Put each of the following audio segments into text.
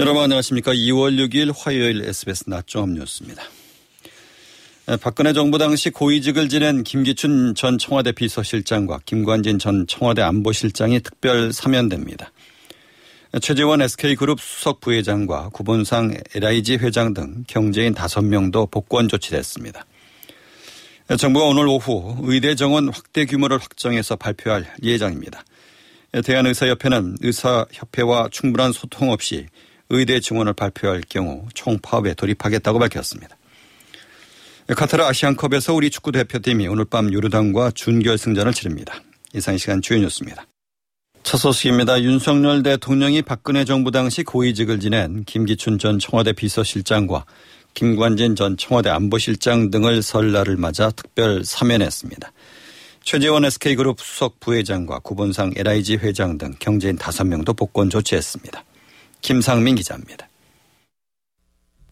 여러분 안녕하십니까. 2월 6일 화요일 SBS 낮종합 뉴스입니다. 박근혜 정부 당시 고위직을 지낸 김기춘 전 청와대 비서실장과 김관진 전 청와대 안보실장이 특별 사면됩니다. 최재원 SK그룹 수석 부회장과 구본상 LIG 회장 등 경제인 5명도 복권 조치됐습니다. 정부가 오늘 오후 의대 정원 확대 규모를 확정해서 발표할 예정입니다. 대한의사협회는 의사협회와 충분한 소통 없이 의대 증원을 발표할 경우 총파업에 돌입하겠다고 밝혔습니다. 카타르 아시안컵에서 우리 축구 대표팀이 오늘 밤 요르단과 준결승전을 치릅니다. 이상 시간 주요 뉴스입니다. 첫 소식입니다. 윤석열 대통령이 박근혜 정부 당시 고위직을 지낸 김기춘 전 청와대 비서실장과 김관진 전 청와대 안보실장 등을 설날을 맞아 특별 사면했습니다. 최재원 SK그룹 수석 부회장과 구본상 LIG 회장 등 경제인 5명도 복권 조치했습니다. 김상민 기자입니다.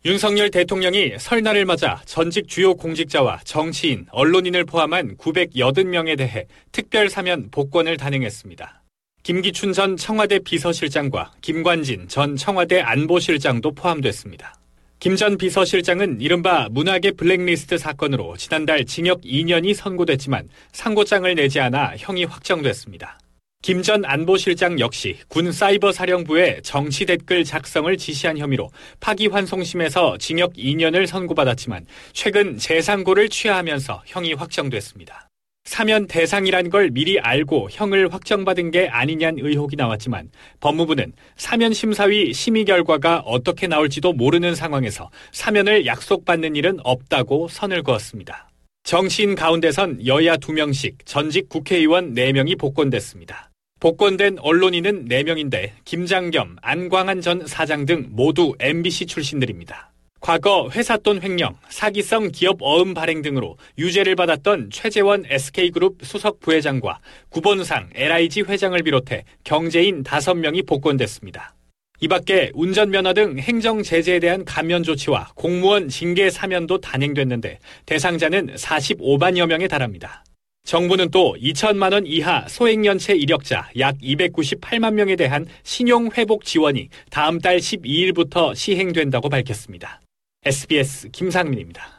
윤석열 대통령이 설날을 맞아 전직 주요 공직자와 정치인, 언론인을 포함한 980명에 대해 특별 사면 복권을 단행했습니다. 김기춘 전 청와대 비서실장과 김관진 전 청와대 안보실장도 포함됐습니다. 김 전 비서실장은 이른바 문학의 블랙리스트 사건으로 지난달 징역 2년이 선고됐지만 상고장을 내지 않아 형이 확정됐습니다. 김 전 안보실장 역시 군 사이버 사령부에 정치 댓글 작성을 지시한 혐의로 파기환송심에서 징역 2년을 선고받았지만 최근 재상고를 취하하면서 형이 확정됐습니다. 사면 대상이란 걸 미리 알고 형을 확정받은 게 아니냐는 의혹이 나왔지만 법무부는 사면 심사위 심의 결과가 어떻게 나올지도 모르는 상황에서 사면을 약속받는 일은 없다고 선을 그었습니다. 정치인 가운데선 여야 2명씩 전직 국회의원 4명이 복권됐습니다. 복권된 언론인은 4명인데 김장겸, 안광한 전 사장 등 모두 MBC 출신들입니다. 과거 회사돈 횡령, 사기성 기업 어음 발행 등으로 유죄를 받았던 최재원 SK그룹 수석 부회장과 구본상 LIG 회장을 비롯해 경제인 5명이 복권됐습니다. 이 밖에 운전면허 등 행정 제재에 대한 감면 조치와 공무원 징계 사면도 단행됐는데 대상자는 45만여 명에 달합니다. 정부는 또 2천만 원 이하 소액연체 이력자 약 298만 명에 대한 신용 회복 지원이 다음 달 12일부터 시행된다고 밝혔습니다. SBS 김상민입니다.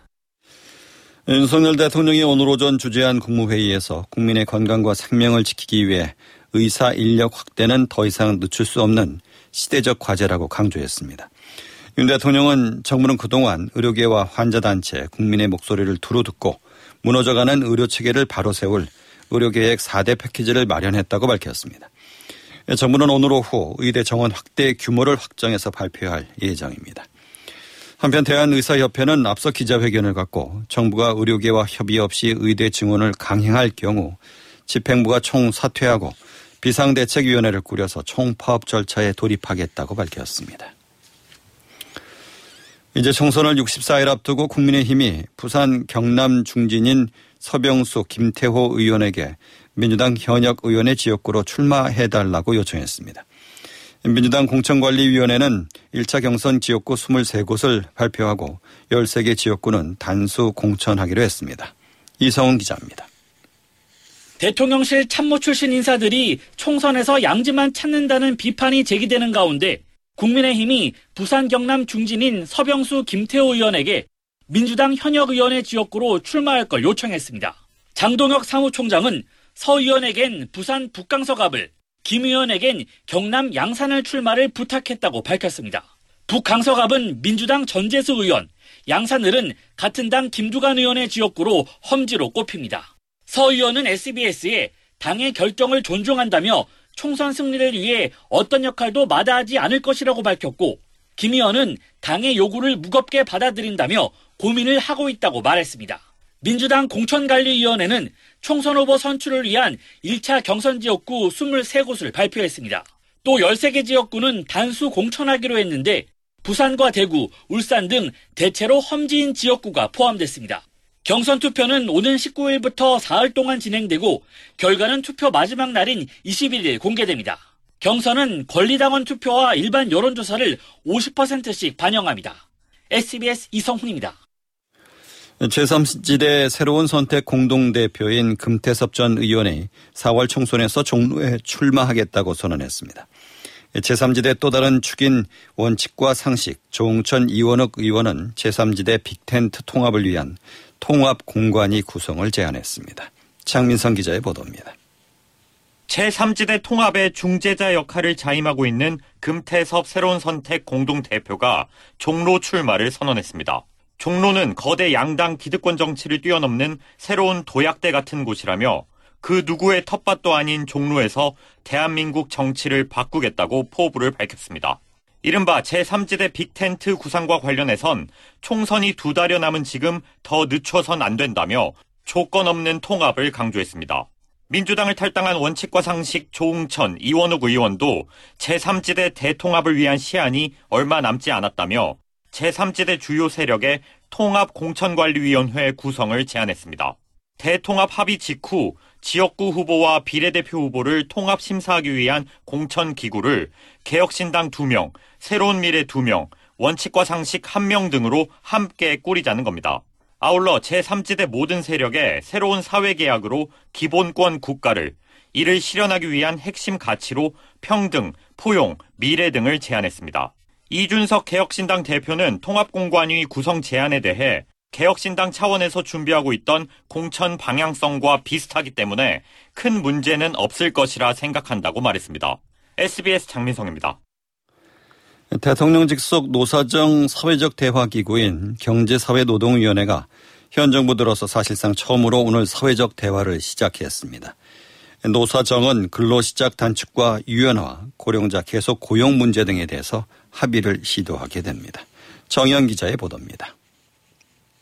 윤석열 대통령이 오늘 오전 주재한 국무회의에서 국민의 건강과 생명을 지키기 위해 의사 인력 확대는 더 이상 늦출 수 없는 시대적 과제라고 강조했습니다. 윤 대통령은 정부는 그동안 의료계와 환자단체, 국민의 목소리를 두루 듣고 무너져가는 의료 체계를 바로 세울 의료계획 4대 패키지를 마련했다고 밝혔습니다. 정부는 오늘 오후 의대 정원 확대 규모를 확정해서 발표할 예정입니다. 한편 대한의사협회는 앞서 기자회견을 갖고 정부가 의료계와 협의 없이 의대 증원을 강행할 경우 집행부가 총 사퇴하고 비상대책위원회를 꾸려서 총파업 절차에 돌입하겠다고 밝혔습니다. 이제 총선을 64일 앞두고 국민의힘이 부산 경남 중진인 서병수 김태호 의원에게 민주당 현역 의원의 지역구로 출마해달라고 요청했습니다. 민주당 공천관리위원회는 1차 경선 지역구 23곳을 발표하고 13개 지역구는 단수 공천하기로 했습니다. 이성훈 기자입니다. 대통령실 참모 출신 인사들이 총선에서 양지만 찾는다는 비판이 제기되는 가운데 국민의힘이 부산 경남 중진인 서병수 김태호 의원에게 민주당 현역 의원의 지역구로 출마할 걸 요청했습니다. 장동혁 사무총장은 서 의원에겐 부산 북강서갑을, 김 의원에겐 경남 양산을 출마를 부탁했다고 밝혔습니다. 북강서갑은 민주당 전재수 의원, 양산을은 같은 당 김두관 의원의 지역구로 험지로 꼽힙니다. 서 의원은 SBS에 당의 결정을 존중한다며 총선 승리를 위해 어떤 역할도 마다하지 않을 것이라고 밝혔고 김 의원은 당의 요구를 무겁게 받아들인다며 고민을 하고 있다고 말했습니다. 민주당 공천관리위원회는 총선 후보 선출을 위한 1차 경선 지역구 23곳을 발표했습니다. 또 13개 지역구는 단수 공천하기로 했는데 부산과 대구, 울산 등 대체로 험지인 지역구가 포함됐습니다. 경선 투표는 오는 19일부터 사흘 동안 진행되고 결과는 투표 마지막 날인 21일 공개됩니다. 경선은 권리당원 투표와 일반 여론조사를 50%씩 반영합니다. SBS 이성훈입니다. 제3지대 새로운 선택 공동대표인 금태섭 전 의원이 4월 총선에서 종로에 출마하겠다고 선언했습니다. 제3지대 또 다른 축인 원칙과 상식 조홍천 이원욱 의원은 제3지대 빅텐트 통합을 위한 통합 공관위 구성을 제안했습니다. 장민성 기자의 보도입니다. 제3지대 통합의 중재자 역할을 자임하고 있는 금태섭 새로운 선택 공동 대표가 종로 출마를 선언했습니다. 종로는 거대 양당 기득권 정치를 뛰어넘는 새로운 도약대 같은 곳이라며 그 누구의 텃밭도 아닌 종로에서 대한민국 정치를 바꾸겠다고 포부를 밝혔습니다. 이른바 제3지대 빅텐트 구상과 관련해선 총선이 두 달여 남은 지금 더 늦춰선 안 된다며 조건 없는 통합을 강조했습니다. 민주당을 탈당한 원칙과 상식 조웅천, 이원욱 의원도 제3지대 대통합을 위한 시한이 얼마 남지 않았다며 제3지대 주요 세력의 통합공천관리위원회 구성을 제안했습니다. 대통합 합의 직후 지역구 후보와 비례대표 후보를 통합 심사하기 위한 공천 기구를 개혁신당 2명, 새로운 미래 2명, 원칙과 상식 1명 등으로 함께 꾸리자는 겁니다. 아울러 제3지대 모든 세력의 새로운 사회계약으로 기본권 국가를 이를 실현하기 위한 핵심 가치로 평등, 포용, 미래 등을 제안했습니다. 이준석 개혁신당 대표는 통합공관위 구성 제안에 대해 개혁신당 차원에서 준비하고 있던 공천 방향성과 비슷하기 때문에 큰 문제는 없을 것이라 생각한다고 말했습니다. SBS 장민성입니다. 대통령 직속 노사정 사회적 대화기구인 경제사회노동위원회가 현 정부 들어서 사실상 처음으로 오늘 사회적 대화를 시작했습니다. 노사정은 근로시작 단축과 유연화, 고령자 계속 고용 문제 등에 대해서 합의를 시도하게 됩니다. 정현 기자의 보도입니다.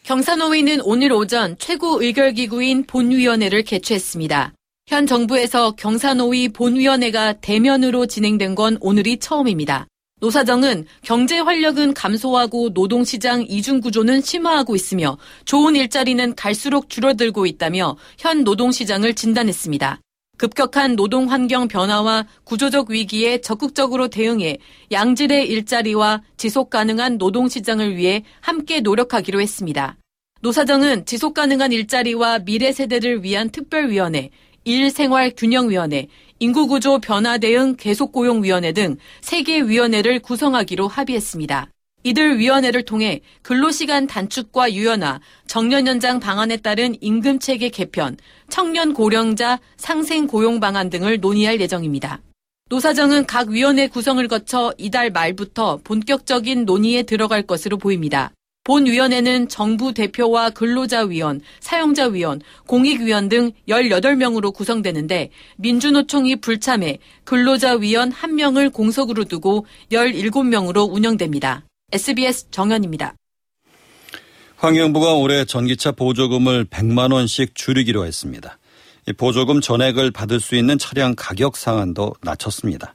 경사노위는 오늘 오전 최고 의결기구인 본위원회를 개최했습니다. 현 정부에서 경사노위 본위원회가 대면으로 진행된 건 오늘이 처음입니다. 노사정은 경제 활력은 감소하고 노동시장 이중구조는 심화하고 있으며 좋은 일자리는 갈수록 줄어들고 있다며 현 노동시장을 진단했습니다. 급격한 노동 환경 변화와 구조적 위기에 적극적으로 대응해 양질의 일자리와 지속 가능한 노동 시장을 위해 함께 노력하기로 했습니다. 노사정은 지속 가능한 일자리와 미래 세대를 위한 특별위원회, 일생활 균형위원회, 인구구조 변화 대응 계속고용위원회 등 3개 위원회를 구성하기로 합의했습니다. 이들 위원회를 통해 근로시간 단축과 유연화, 정년 연장 방안에 따른 임금 체계 개편, 청년 고령자 상생 고용 방안 등을 논의할 예정입니다. 노사정은 각 위원회 구성을 거쳐 이달 말부터 본격적인 논의에 들어갈 것으로 보입니다. 본위원회는 정부 대표와 근로자위원, 사용자위원, 공익위원 등 18명으로 구성되는데 민주노총이 불참해 근로자위원 1명을 공석으로 두고 17명으로 운영됩니다. SBS 정현입니다. 환경부가 올해 전기차 보조금을 100만 원씩 줄이기로 했습니다. 보조금 전액을 받을 수 있는 차량 가격 상한도 낮췄습니다.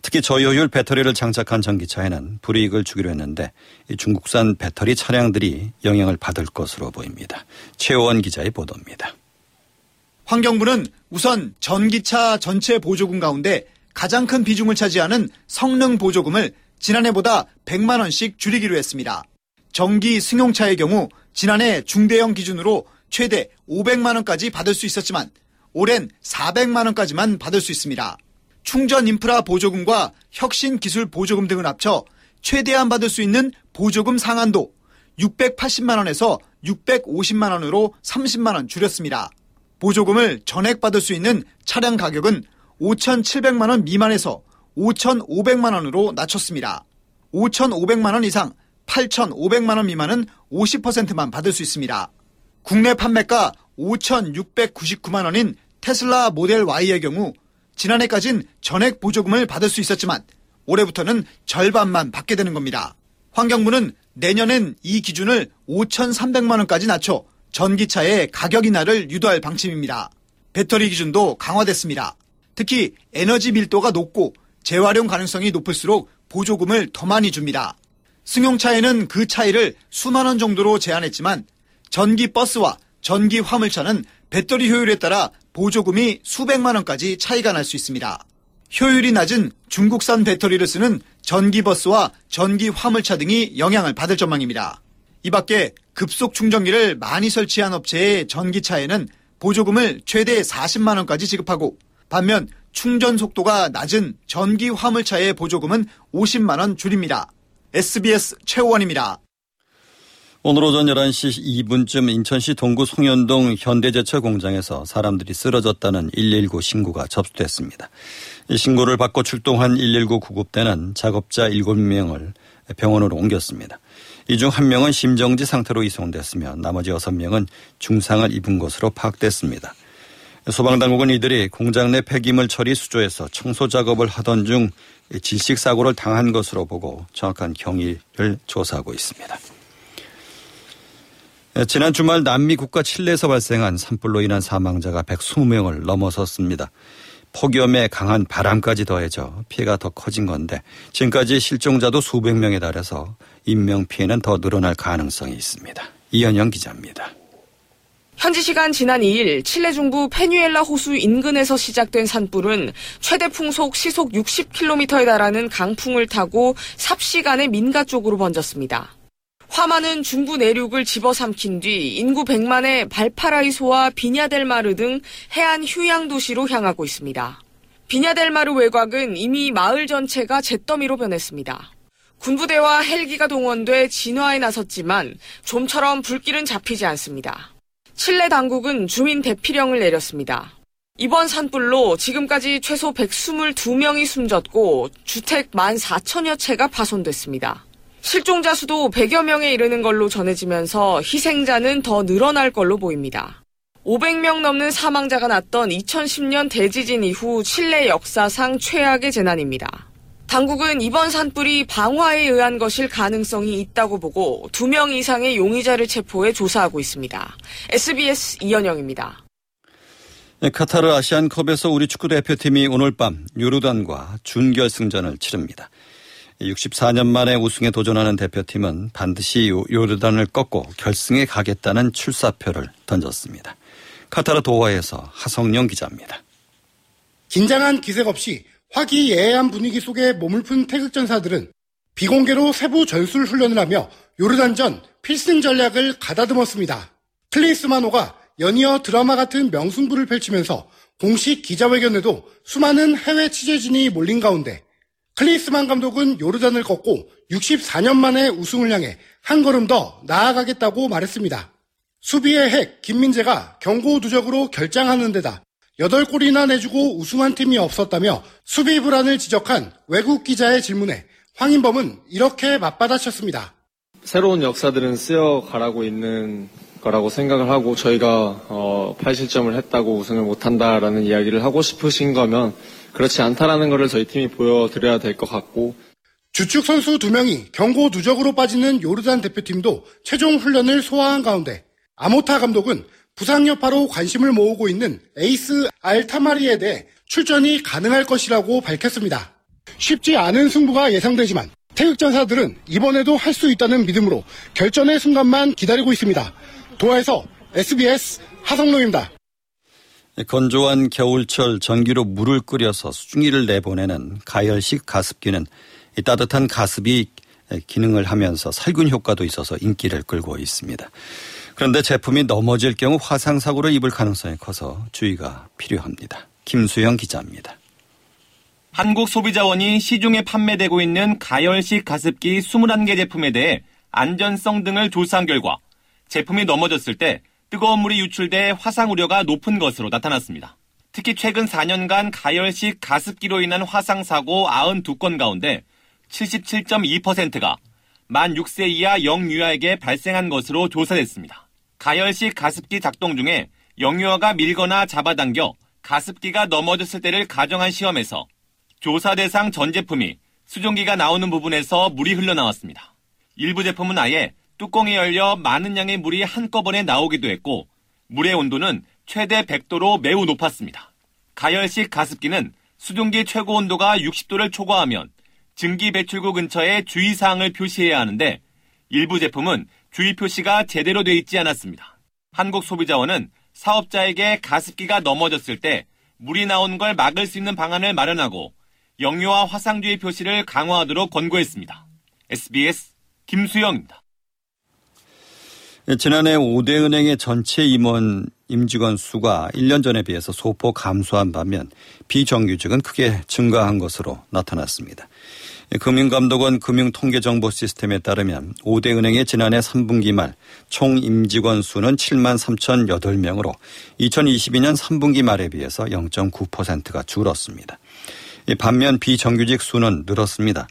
특히 저효율 배터리를 장착한 전기차에는 불이익을 주기로 했는데 중국산 배터리 차량들이 영향을 받을 것으로 보입니다. 최원 기자의 보도입니다. 환경부는 우선 전기차 전체 보조금 가운데 가장 큰 비중을 차지하는 성능 보조금을 지난해보다 100만 원씩 줄이기로 했습니다. 전기 승용차의 경우 지난해 중대형 기준으로 최대 500만 원까지 받을 수 있었지만 올해는 400만 원까지만 받을 수 있습니다. 충전 인프라 보조금과 혁신 기술 보조금 등을 합쳐 최대한 받을 수 있는 보조금 상한도 680만 원에서 650만 원으로 30만 원 줄였습니다. 보조금을 전액 받을 수 있는 차량 가격은 5,700만 원 미만에서 5,500만 원으로 낮췄습니다. 5,500만 원 이상 8,500만 원 미만은 50%만 받을 수 있습니다. 국내 판매가 5,699만 원인 테슬라 모델 Y의 경우 지난해까진 전액 보조금을 받을 수 있었지만 올해부터는 절반만 받게 되는 겁니다. 환경부는 내년엔 이 기준을 5,300만 원까지 낮춰 전기차의 가격 인하를 유도할 방침입니다. 배터리 기준도 강화됐습니다. 특히 에너지 밀도가 높고 재활용 가능성이 높을수록 보조금을 더 많이 줍니다. 승용차에는 그 차이를 수만 원 정도로 제한했지만 전기 버스와 전기 화물차는 배터리 효율에 따라 보조금이 수백만 원까지 차이가 날 수 있습니다. 효율이 낮은 중국산 배터리를 쓰는 전기버스와 전기 화물차 등이 영향을 받을 전망입니다. 이 밖에 급속 충전기를 많이 설치한 업체의 전기차에는 보조금을 최대 40만 원까지 지급하고 반면 충전 속도가 낮은 전기 화물차의 보조금은 50만 원 줄입니다. SBS 최호원입니다. 오늘 오전 11시 2분쯤 인천시 동구 송현동 현대제철 공장에서 사람들이 쓰러졌다는 119 신고가 접수됐습니다. 이 신고를 받고 출동한 119 구급대는 작업자 7명을 병원으로 옮겼습니다. 이 중 한 명은 심정지 상태로 이송됐으며 나머지 6명은 중상을 입은 것으로 파악됐습니다. 소방당국은 이들이 공장 내 폐기물 처리 수조에서 청소 작업을 하던 중 질식 사고를 당한 것으로 보고 정확한 경위를 조사하고 있습니다. 지난 주말 남미 국가 칠레에서 발생한 산불로 인한 사망자가 120명을 넘어섰습니다. 폭염에 강한 바람까지 더해져 피해가 더 커진 건데 지금까지 실종자도 수백 명에 달해서 인명 피해는 더 늘어날 가능성이 있습니다. 이현영 기자입니다. 현지 시간 지난 2일 칠레 중부 페뉴엘라 호수 인근에서 시작된 산불은 최대 풍속 시속 60km에 달하는 강풍을 타고 삽시간에 민가 쪽으로 번졌습니다. 화마는 중부 내륙을 집어삼킨 뒤 인구 100만의 발파라이소와 비냐델마르 등 해안 휴양 도시로 향하고 있습니다. 비냐델마르 외곽은 이미 마을 전체가 잿더미로 변했습니다. 군부대와 헬기가 동원돼 진화에 나섰지만 좀처럼 불길은 잡히지 않습니다. 칠레 당국은 주민 대피령을 내렸습니다. 이번 산불로 지금까지 최소 122명이 숨졌고 주택 14,000여 채가 파손됐습니다. 실종자 수도 100여 명에 이르는 걸로 전해지면서 희생자는 더 늘어날 걸로 보입니다. 500명 넘는 사망자가 났던 2010년 대지진 이후 칠레 역사상 최악의 재난입니다. 당국은 이번 산불이 방화에 의한 것일 가능성이 있다고 보고 2명 이상의 용의자를 체포해 조사하고 있습니다. SBS 이현영입니다. 네, 카타르 아시안컵에서 우리 축구 대표팀이 오늘 밤 요르단과 준결승전을 치릅니다. 64년 만에 우승에 도전하는 대표팀은 반드시 요르단을 꺾고 결승에 가겠다는 출사표를 던졌습니다. 카타르 도하에서 하성영 기자입니다. 긴장한 기색 없이 화기애애한 분위기 속에 몸을 푼 태극전사들은 비공개로 세부 전술 훈련을 하며 요르단전 필승 전략을 가다듬었습니다. 클린스마노가 연이어 드라마 같은 명승부를 펼치면서 공식 기자회견에도 수많은 해외 취재진이 몰린 가운데 클리스만 감독은 요르단을 꺾고 64년 만에 우승을 향해 한 걸음 더 나아가겠다고 말했습니다. 수비의 핵 김민재가 경고 누적으로 결장하는 데다 8골이나 내주고 우승한 팀이 없었다며 수비 불안을 지적한 외국 기자의 질문에 황인범은 이렇게 맞받아쳤습니다. 새로운 역사들은 쓰여가라고 있는 거라고 생각을 하고 저희가 어, 8실점을 했다고 우승을 못한다라는 이야기를 하고 싶으신 거면 그렇지 않다라는 것을 저희 팀이 보여드려야 될 것 같고 주축 선수 두 명이 경고 누적으로 빠지는 요르단 대표팀도 최종 훈련을 소화한 가운데 아모타 감독은 부상 여파로 관심을 모으고 있는 에이스 알타마리에 대해 출전이 가능할 것이라고 밝혔습니다. 쉽지 않은 승부가 예상되지만 태극전사들은 이번에도 할 수 있다는 믿음으로 결전의 순간만 기다리고 있습니다. 도하에서 SBS 하성룡입니다. 건조한 겨울철 전기로 물을 끓여서 수증기를 내보내는 가열식 가습기는 따뜻한 가습이 기능을 하면서 살균 효과도 있어서 인기를 끌고 있습니다. 그런데 제품이 넘어질 경우 화상 사고를 입을 가능성이 커서 주의가 필요합니다. 김수영 기자입니다. 한국소비자원이 시중에 판매되고 있는 가열식 가습기 21개 제품에 대해 안전성 등을 조사한 결과 제품이 넘어졌을 때 뜨거운 물이 유출돼 화상 우려가 높은 것으로 나타났습니다. 특히 최근 4년간 가열식 가습기로 인한 화상 사고 92건 가운데 77.2%가 만 6세 이하 영유아에게 발생한 것으로 조사됐습니다. 가열식 가습기 작동 중에 영유아가 밀거나 잡아당겨 가습기가 넘어졌을 때를 가정한 시험에서 조사 대상 전 제품이 수증기가 나오는 부분에서 물이 흘러나왔습니다. 일부 제품은 아예 뚜껑이 열려 많은 양의 물이 한꺼번에 나오기도 했고 물의 온도는 최대 100도로 매우 높았습니다. 가열식 가습기는 수증기 최고 온도가 60도를 초과하면 증기 배출구 근처에 주의사항을 표시해야 하는데 일부 제품은 주의 표시가 제대로 되어 있지 않았습니다. 한국소비자원은 사업자에게 가습기가 넘어졌을 때 물이 나온 걸 막을 수 있는 방안을 마련하고 영유아 화상 주의 표시를 강화하도록 권고했습니다. SBS 김수영입니다. 지난해 5대 은행의 전체 임원 임직원 수가 1년 전에 비해서 소폭 감소한 반면 비정규직은 크게 증가한 것으로 나타났습니다. 금융감독원 금융통계정보 시스템에 따르면 5대 은행의 지난해 3분기 말 총 임직원 수는 7만 3,008명으로 2022년 3분기 말에 비해서 0.9%가 줄었습니다. 반면 비정규직 수는 늘었습니다.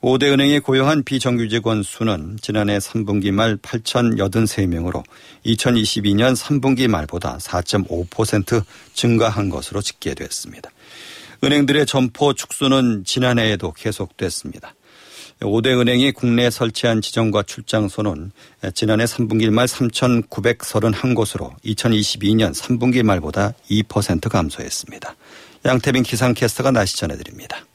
5대 은행이 고용한 비정규직원 수는 지난해 3분기 말 8,083명으로 2022년 3분기 말보다 4.5% 증가한 것으로 집계됐습니다. 은행들의 점포 축소는 지난해에도 계속됐습니다. 5대 은행이 국내에 설치한 지정과 출장소는 지난해 3분기 말 3,931곳으로 2022년 3분기 말보다 2% 감소했습니다. 양태빈 기상캐스터가 날씨 전해드립니다.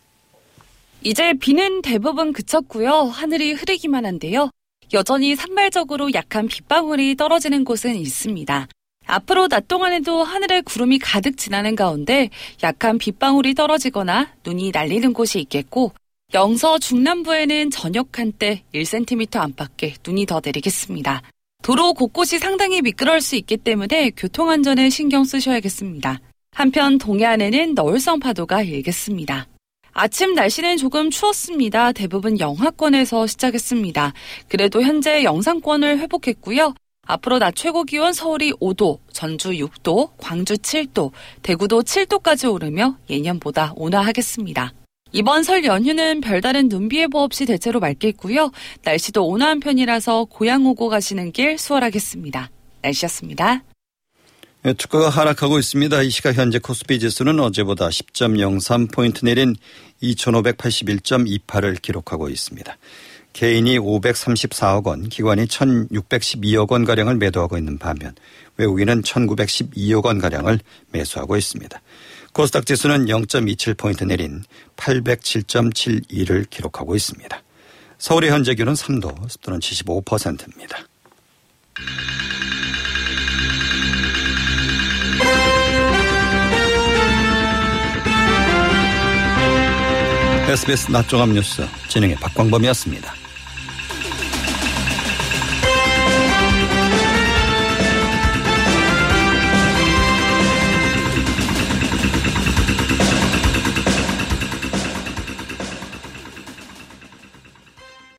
이제 비는 대부분 그쳤고요. 하늘이 흐리기만 한데요. 여전히 산발적으로 약한 빗방울이 떨어지는 곳은 있습니다. 앞으로 낮 동안에도 하늘에 구름이 가득 지나는 가운데 약한 빗방울이 떨어지거나 눈이 날리는 곳이 있겠고 영서 중남부에는 저녁 한때 1cm 안팎의 눈이 더 내리겠습니다. 도로 곳곳이 상당히 미끄러울 수 있기 때문에 교통안전에 신경 쓰셔야겠습니다. 한편 동해안에는 너울성 파도가 일겠습니다. 아침 날씨는 조금 추웠습니다. 대부분 영하권에서 시작했습니다. 그래도 현재 영상권을 회복했고요. 앞으로 낮 최고 기온 서울이 5도, 전주 6도, 광주 7도, 대구도 7도까지 오르며 예년보다 온화하겠습니다. 이번 설 연휴는 별다른 눈비 예보 없이 대체로 맑겠고요. 날씨도 온화한 편이라서 고향 오고 가시는 길 수월하겠습니다. 날씨였습니다. 네, 주가가 하락하고 있습니다. 이 시각 현재 코스피 지수는 어제보다 10.03포인트 내린 2581.28을 기록하고 있습니다. 개인이 534억 원, 기관이 1612억 원 가량을 매도하고 있는 반면 외국인은 1912억 원 가량을 매수하고 있습니다. 코스닥 지수는 0.27포인트 내린 807.72를 기록하고 있습니다. 서울의 현재 기온은 3도, 습도는 75%입니다. SBS 낮종합 뉴스 진행의 박광범이었습니다.